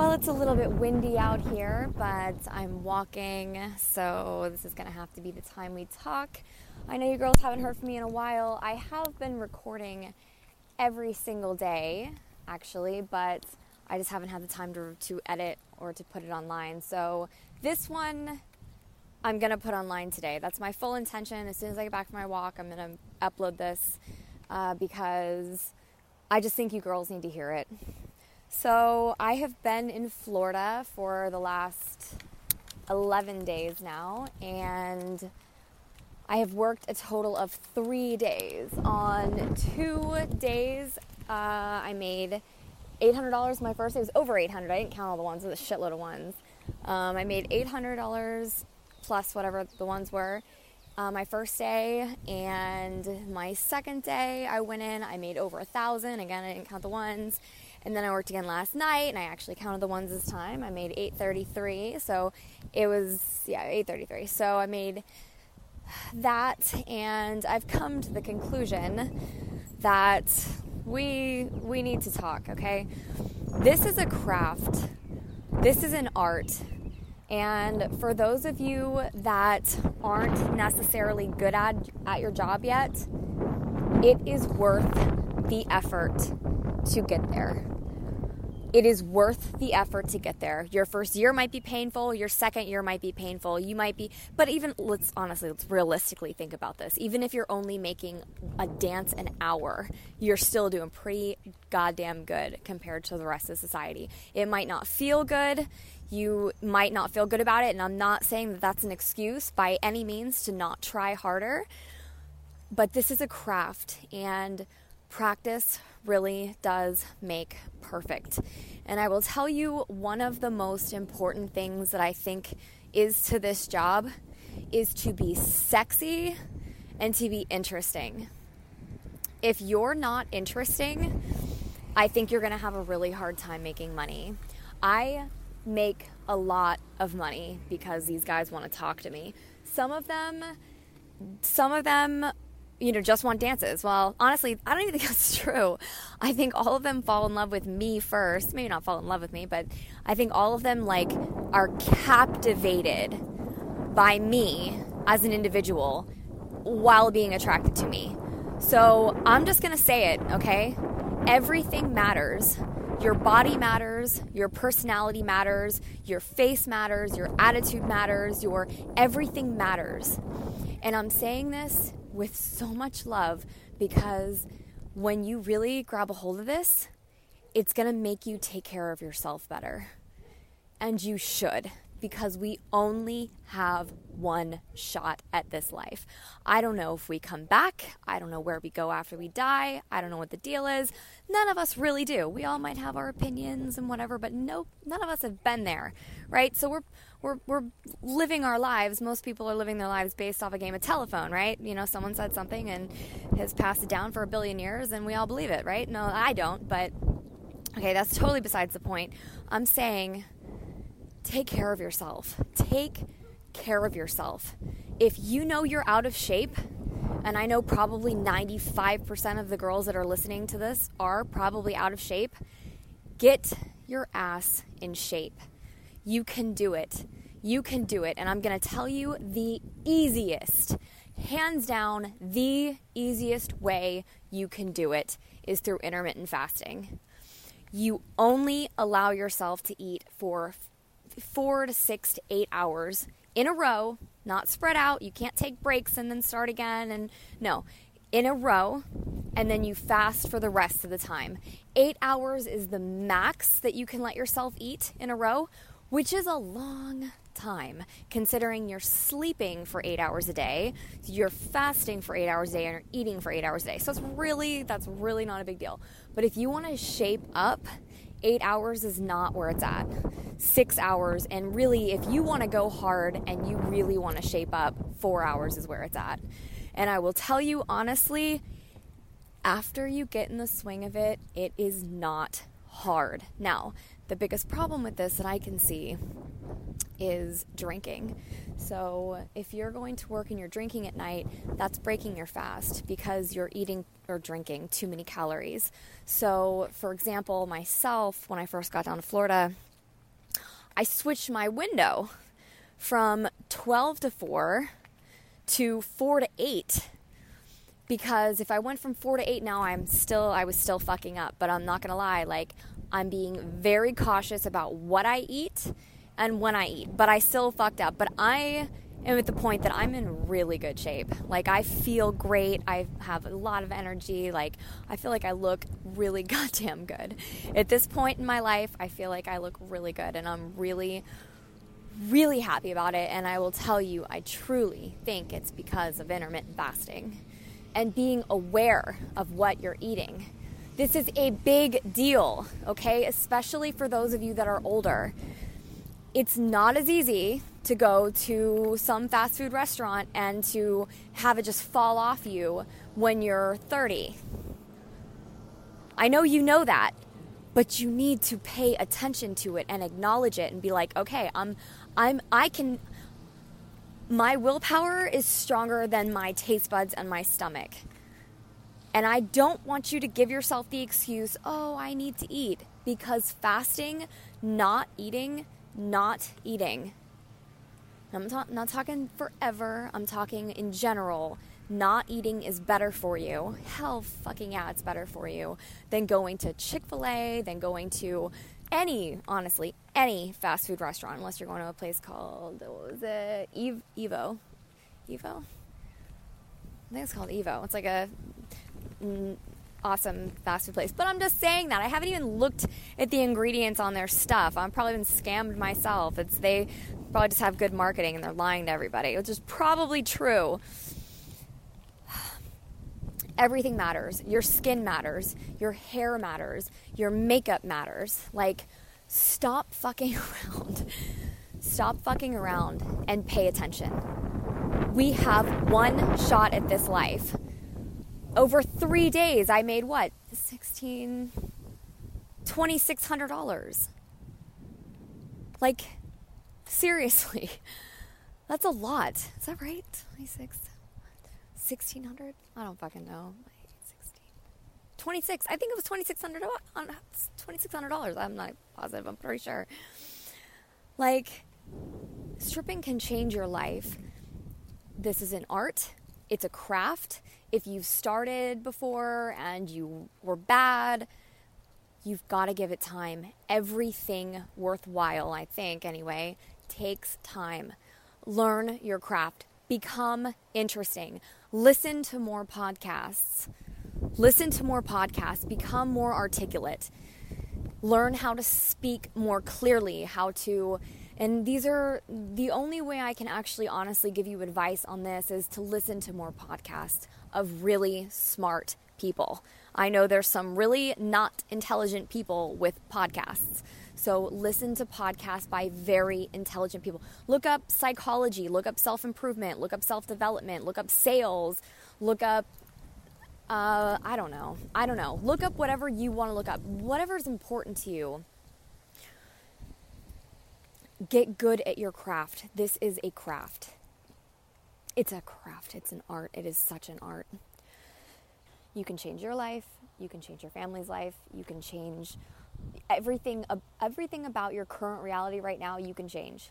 Well, it's a little bit windy out here, but I'm walking, so this is going to have to be the time we talk. I know you girls haven't heard from me in a while. I have been recording every single day, actually, but I just haven't had the time to, to edit or to put it online. So this one I'm going to put online today. That's my full intention. As soon as I get back from my walk, I'm going to upload this uh, because I just think you girls need to hear it. So I have been in Florida for the last 11 days now, and I have worked a total of three days. On two days, uh, I made $800 my first day. Was over 800 I didn't count all the ones, it was a shitload of ones. Um, I made $800 plus whatever the ones were. Uh, my first day and my second day, I went in, I made over a thousand. Again, I didn't count the ones and then I worked again last night and I actually counted the ones this time. I made 833. So it was yeah, 833. So I made that and I've come to the conclusion that we we need to talk, okay? This is a craft. This is an art. And for those of you that aren't necessarily good at, at your job yet, it is worth the effort to get there it is worth the effort to get there. Your first year might be painful, your second year might be painful. You might be, but even let's honestly, let's realistically think about this. Even if you're only making a dance an hour, you're still doing pretty goddamn good compared to the rest of society. It might not feel good. You might not feel good about it, and I'm not saying that that's an excuse by any means to not try harder. But this is a craft, and practice really does make perfect. And I will tell you one of the most important things that I think is to this job is to be sexy and to be interesting. If you're not interesting, I think you're going to have a really hard time making money. I make a lot of money because these guys want to talk to me. Some of them some of them you know, just want dances. Well, honestly, I don't even think that's true. I think all of them fall in love with me first. Maybe not fall in love with me, but I think all of them like are captivated by me as an individual while being attracted to me. So I'm just going to say it, okay? Everything matters. Your body matters, your personality matters, your face matters, your attitude matters, your everything matters. And I'm saying this with so much love because when you really grab a hold of this, it's going to make you take care of yourself better. And you should because we only have one shot at this life. I don't know if we come back. I don't know where we go after we die. I don't know what the deal is. None of us really do. We all might have our opinions and whatever, but nope, none of us have been there, right? So we're we're we're living our lives. Most people are living their lives based off a game of telephone, right? You know, someone said something and has passed it down for a billion years and we all believe it, right? No, I don't, but okay, that's totally besides the point. I'm saying take care of yourself. Take care of yourself. If you know you're out of shape, and I know probably 95% of the girls that are listening to this are probably out of shape, get your ass in shape. You can do it. You can do it. And I'm going to tell you the easiest, hands down, the easiest way you can do it is through intermittent fasting. You only allow yourself to eat for four to six to eight hours in a row, not spread out. You can't take breaks and then start again. And no, in a row, and then you fast for the rest of the time. Eight hours is the max that you can let yourself eat in a row, which is a long time considering you're sleeping for eight hours a day, you're fasting for eight hours a day, and you're eating for eight hours a day. So it's really, that's really not a big deal. But if you want to shape up, eight hours is not where it's at. Six hours, and really, if you want to go hard and you really want to shape up, four hours is where it's at. And I will tell you honestly, after you get in the swing of it, it is not hard. Now, the biggest problem with this that I can see is drinking. So, if you're going to work and you're drinking at night, that's breaking your fast because you're eating or drinking too many calories. So, for example, myself, when I first got down to Florida, I switched my window from 12 to 4 to 4 to 8 because if I went from 4 to 8 now I'm still I was still fucking up but I'm not going to lie like I'm being very cautious about what I eat and when I eat but I still fucked up but I am at the point that I'm in really good shape like I feel great I have a lot of energy like I feel like I look really goddamn good at this point in my life I feel like I look really good and I'm really really happy about it. And I will tell you, I truly think it's because of intermittent fasting and being aware of what you're eating. This is a big deal, okay? Especially for those of you that are older. It's not as easy to go to some fast food restaurant and to have it just fall off you when you're 30. I know you know that, but you need to pay attention to it and acknowledge it and be like, okay, I'm I'm I can my willpower is stronger than my taste buds and my stomach. And I don't want you to give yourself the excuse, "Oh, I need to eat," because fasting, not eating, not eating. I'm ta- not talking forever. I'm talking in general. Not eating is better for you. Hell fucking yeah, it's better for you than going to Chick fil A, than going to any, honestly, any fast food restaurant, unless you're going to a place called, what was it? Ev- Evo. Evo? I think it's called Evo. It's like a awesome fast food place. But I'm just saying that. I haven't even looked at the ingredients on their stuff. I've probably been scammed myself. It's they probably just have good marketing and they're lying to everybody, which is probably true everything matters. Your skin matters. Your hair matters. Your makeup matters. Like, stop fucking around. Stop fucking around and pay attention. We have one shot at this life. Over three days, I made what? 16, $2,600. Like, seriously, that's a lot. Is that right? 26, 1600 I don't fucking know. 26 I think it was $2,600 $2,600 I'm not positive I'm pretty sure like stripping can change your life this is an art it's a craft. If you've started before and you were bad you've got to give it time. Everything worthwhile I think anyway takes time. Learn your craft. Become interesting. Listen to more podcasts. Listen to more podcasts, become more articulate. Learn how to speak more clearly, how to and these are the only way I can actually honestly give you advice on this is to listen to more podcasts of really smart people. I know there's some really not intelligent people with podcasts. So listen to podcasts by very intelligent people. Look up psychology, look up self improvement, look up self development, look up sales, look up, uh, I don't know. I don't know. Look up whatever you want to look up, whatever is important to you. Get good at your craft. This is a craft. It's a craft, it's an art. It is such an art. You can change your life, you can change your family's life, you can change everything everything about your current reality right now you can change.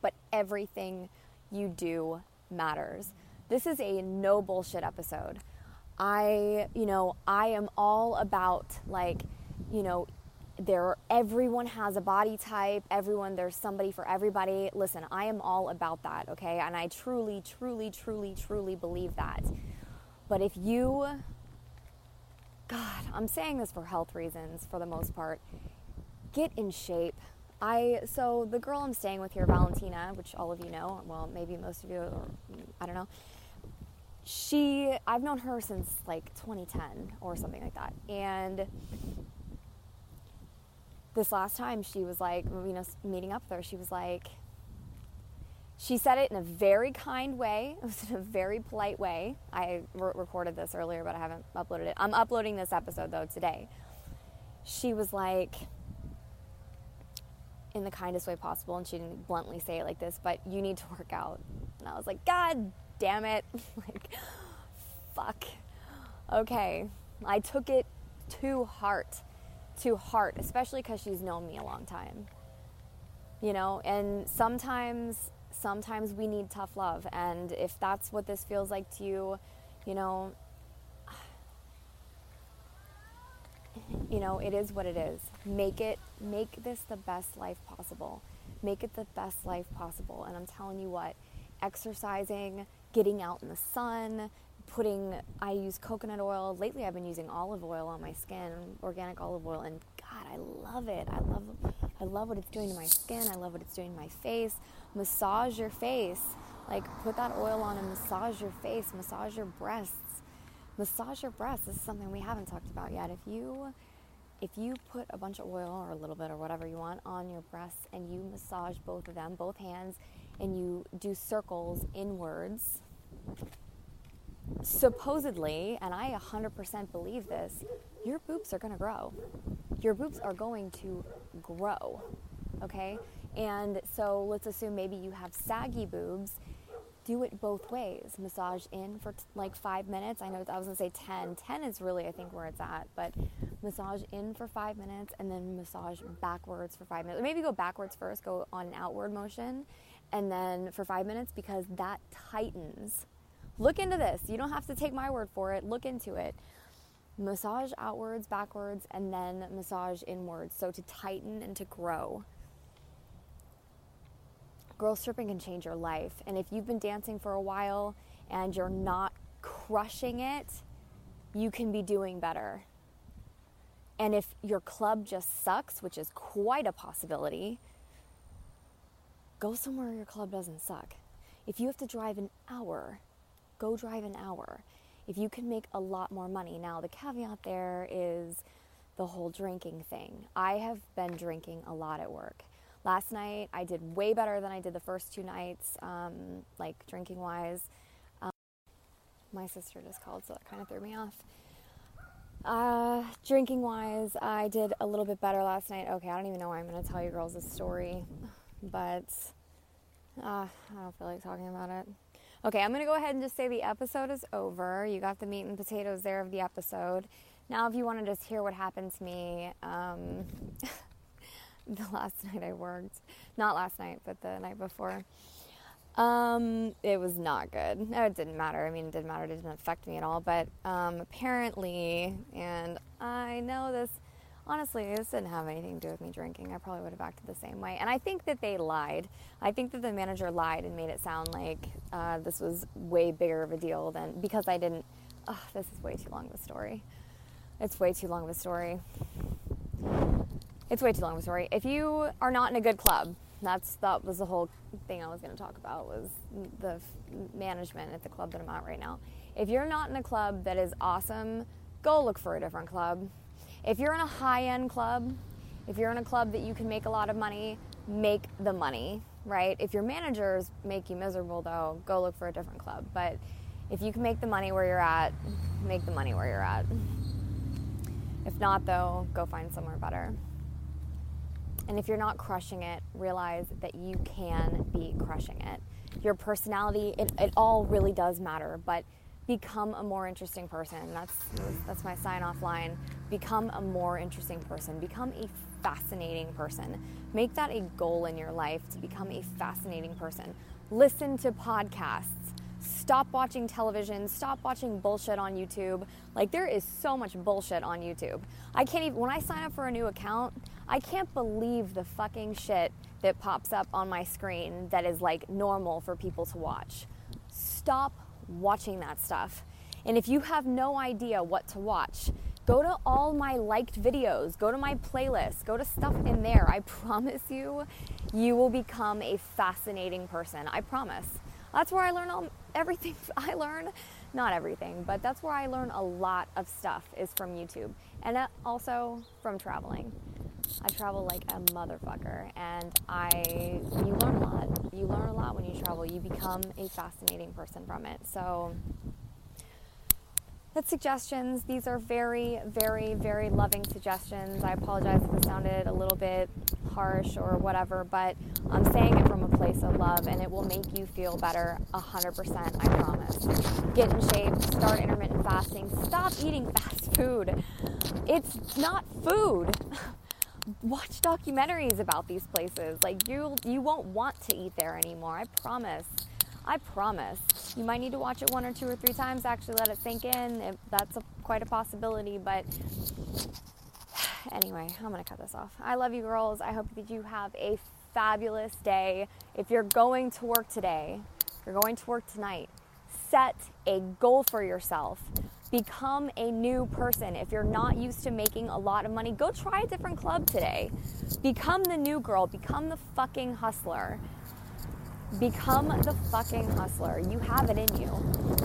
But everything you do matters. This is a no bullshit episode. I, you know, I am all about like, you know, there everyone has a body type, everyone there's somebody for everybody. Listen, I am all about that, okay? And I truly truly truly truly believe that. But if you God, I'm saying this for health reasons for the most part. Get in shape. I so the girl I'm staying with here, Valentina, which all of you know, well, maybe most of you, or mm, I don't know. She, I've known her since like 2010 or something like that, and this last time she was like, you know, meeting up there, she was like, she said it in a very kind way. It was in a very polite way. I re- recorded this earlier, but I haven't uploaded it. I'm uploading this episode though today. She was like, in the kindest way possible, and she didn't bluntly say it like this, but you need to work out. And I was like, God damn it. like, fuck. Okay. I took it to heart. To heart, especially because she's known me a long time. you know, and sometimes sometimes we need tough love and if that's what this feels like to you, you know, you know, it is what it is. Make it make this the best life possible. Make it the best life possible. And I'm telling you what, exercising, getting out in the sun, putting I use coconut oil. Lately I've been using olive oil on my skin, organic olive oil and god, I love it. I love I love what it's doing to my skin. I love what it's doing to my face. Massage your face. Like put that oil on and massage your face, massage your breasts. Massage your breasts. This is something we haven't talked about yet. If you if you put a bunch of oil or a little bit or whatever you want on your breasts and you massage both of them, both hands, and you do circles inwards, supposedly, and I 100% believe this, your boobs are going to grow. Your boobs are going to grow, okay? And so let's assume maybe you have saggy boobs. Do it both ways. Massage in for t- like five minutes. I know I was gonna say 10. 10 is really, I think, where it's at. But massage in for five minutes and then massage backwards for five minutes. Maybe go backwards first, go on an outward motion, and then for five minutes because that tightens Look into this. You don't have to take my word for it. Look into it. Massage outwards, backwards, and then massage inwards. So to tighten and to grow. Girl stripping can change your life. And if you've been dancing for a while and you're not crushing it, you can be doing better. And if your club just sucks, which is quite a possibility, go somewhere your club doesn't suck. If you have to drive an hour go drive an hour. If you can make a lot more money. Now, the caveat there is the whole drinking thing. I have been drinking a lot at work. Last night, I did way better than I did the first two nights, um, like drinking wise. Um, my sister just called, so that kind of threw me off. Uh, drinking wise, I did a little bit better last night. Okay, I don't even know why I'm going to tell you girls this story, but uh, I don't feel like talking about it. Okay, I'm going to go ahead and just say the episode is over. You got the meat and potatoes there of the episode. Now, if you want to just hear what happened to me um, the last night I worked, not last night, but the night before, um, it was not good. No, it didn't matter. I mean, it didn't matter. It didn't affect me at all. But um, apparently, and I know this honestly, this didn't have anything to do with me drinking. I probably would have acted the same way. And I think that they lied. I think that the manager lied and made it sound like uh, this was way bigger of a deal than because I didn't. Oh, this is way too long of a story. It's way too long of a story. It's way too long of a story. If you are not in a good club, that's that was the whole thing I was going to talk about was the management at the club that I'm at right now. If you're not in a club that is awesome, go look for a different club if you're in a high end club, if you're in a club that you can make a lot of money, make the money, right? If your managers make you miserable, though, go look for a different club. But if you can make the money where you're at, make the money where you're at. If not, though, go find somewhere better. And if you're not crushing it, realize that you can be crushing it. Your personality, it, it all really does matter, but become a more interesting person. That's that's my sign off line. Become a more interesting person. Become a fascinating person. Make that a goal in your life to become a fascinating person. Listen to podcasts. Stop watching television. Stop watching bullshit on YouTube. Like there is so much bullshit on YouTube. I can't even when I sign up for a new account, I can't believe the fucking shit that pops up on my screen that is like normal for people to watch. Stop watching that stuff. And if you have no idea what to watch, go to all my liked videos, go to my playlist, go to stuff in there. I promise you, you will become a fascinating person. I promise. That's where I learn all, everything I learn. Not everything, but that's where I learn a lot of stuff is from YouTube and uh, also from traveling. I travel like a motherfucker, and I you learn a lot. You learn a lot when you travel. You become a fascinating person from it. So that's suggestions. These are very, very, very loving suggestions. I apologize if it sounded a little bit harsh or whatever, but I'm saying it from a place of love and it will make you feel better 100%, I promise. Get in shape, start intermittent fasting, stop eating fast food. It's not food. watch documentaries about these places. Like you you won't want to eat there anymore. I promise. I promise. You might need to watch it one or two or three times actually let it sink in. If that's a, quite a possibility, but anyway, I'm going to cut this off. I love you girls. I hope that you have a fabulous day. If you're going to work today, you're going to work tonight, set a goal for yourself. Become a new person. If you're not used to making a lot of money, go try a different club today. Become the new girl. Become the fucking hustler. Become the fucking hustler. You have it in you.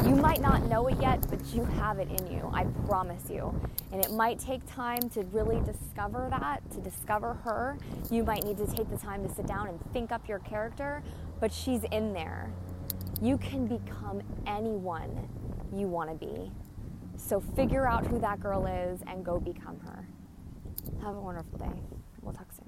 You might not know it yet, but you have it in you. I promise you. And it might take time to really discover that, to discover her. You might need to take the time to sit down and think up your character, but she's in there. You can become anyone you want to be. So figure out who that girl is and go become her. Have a wonderful day. We'll talk soon.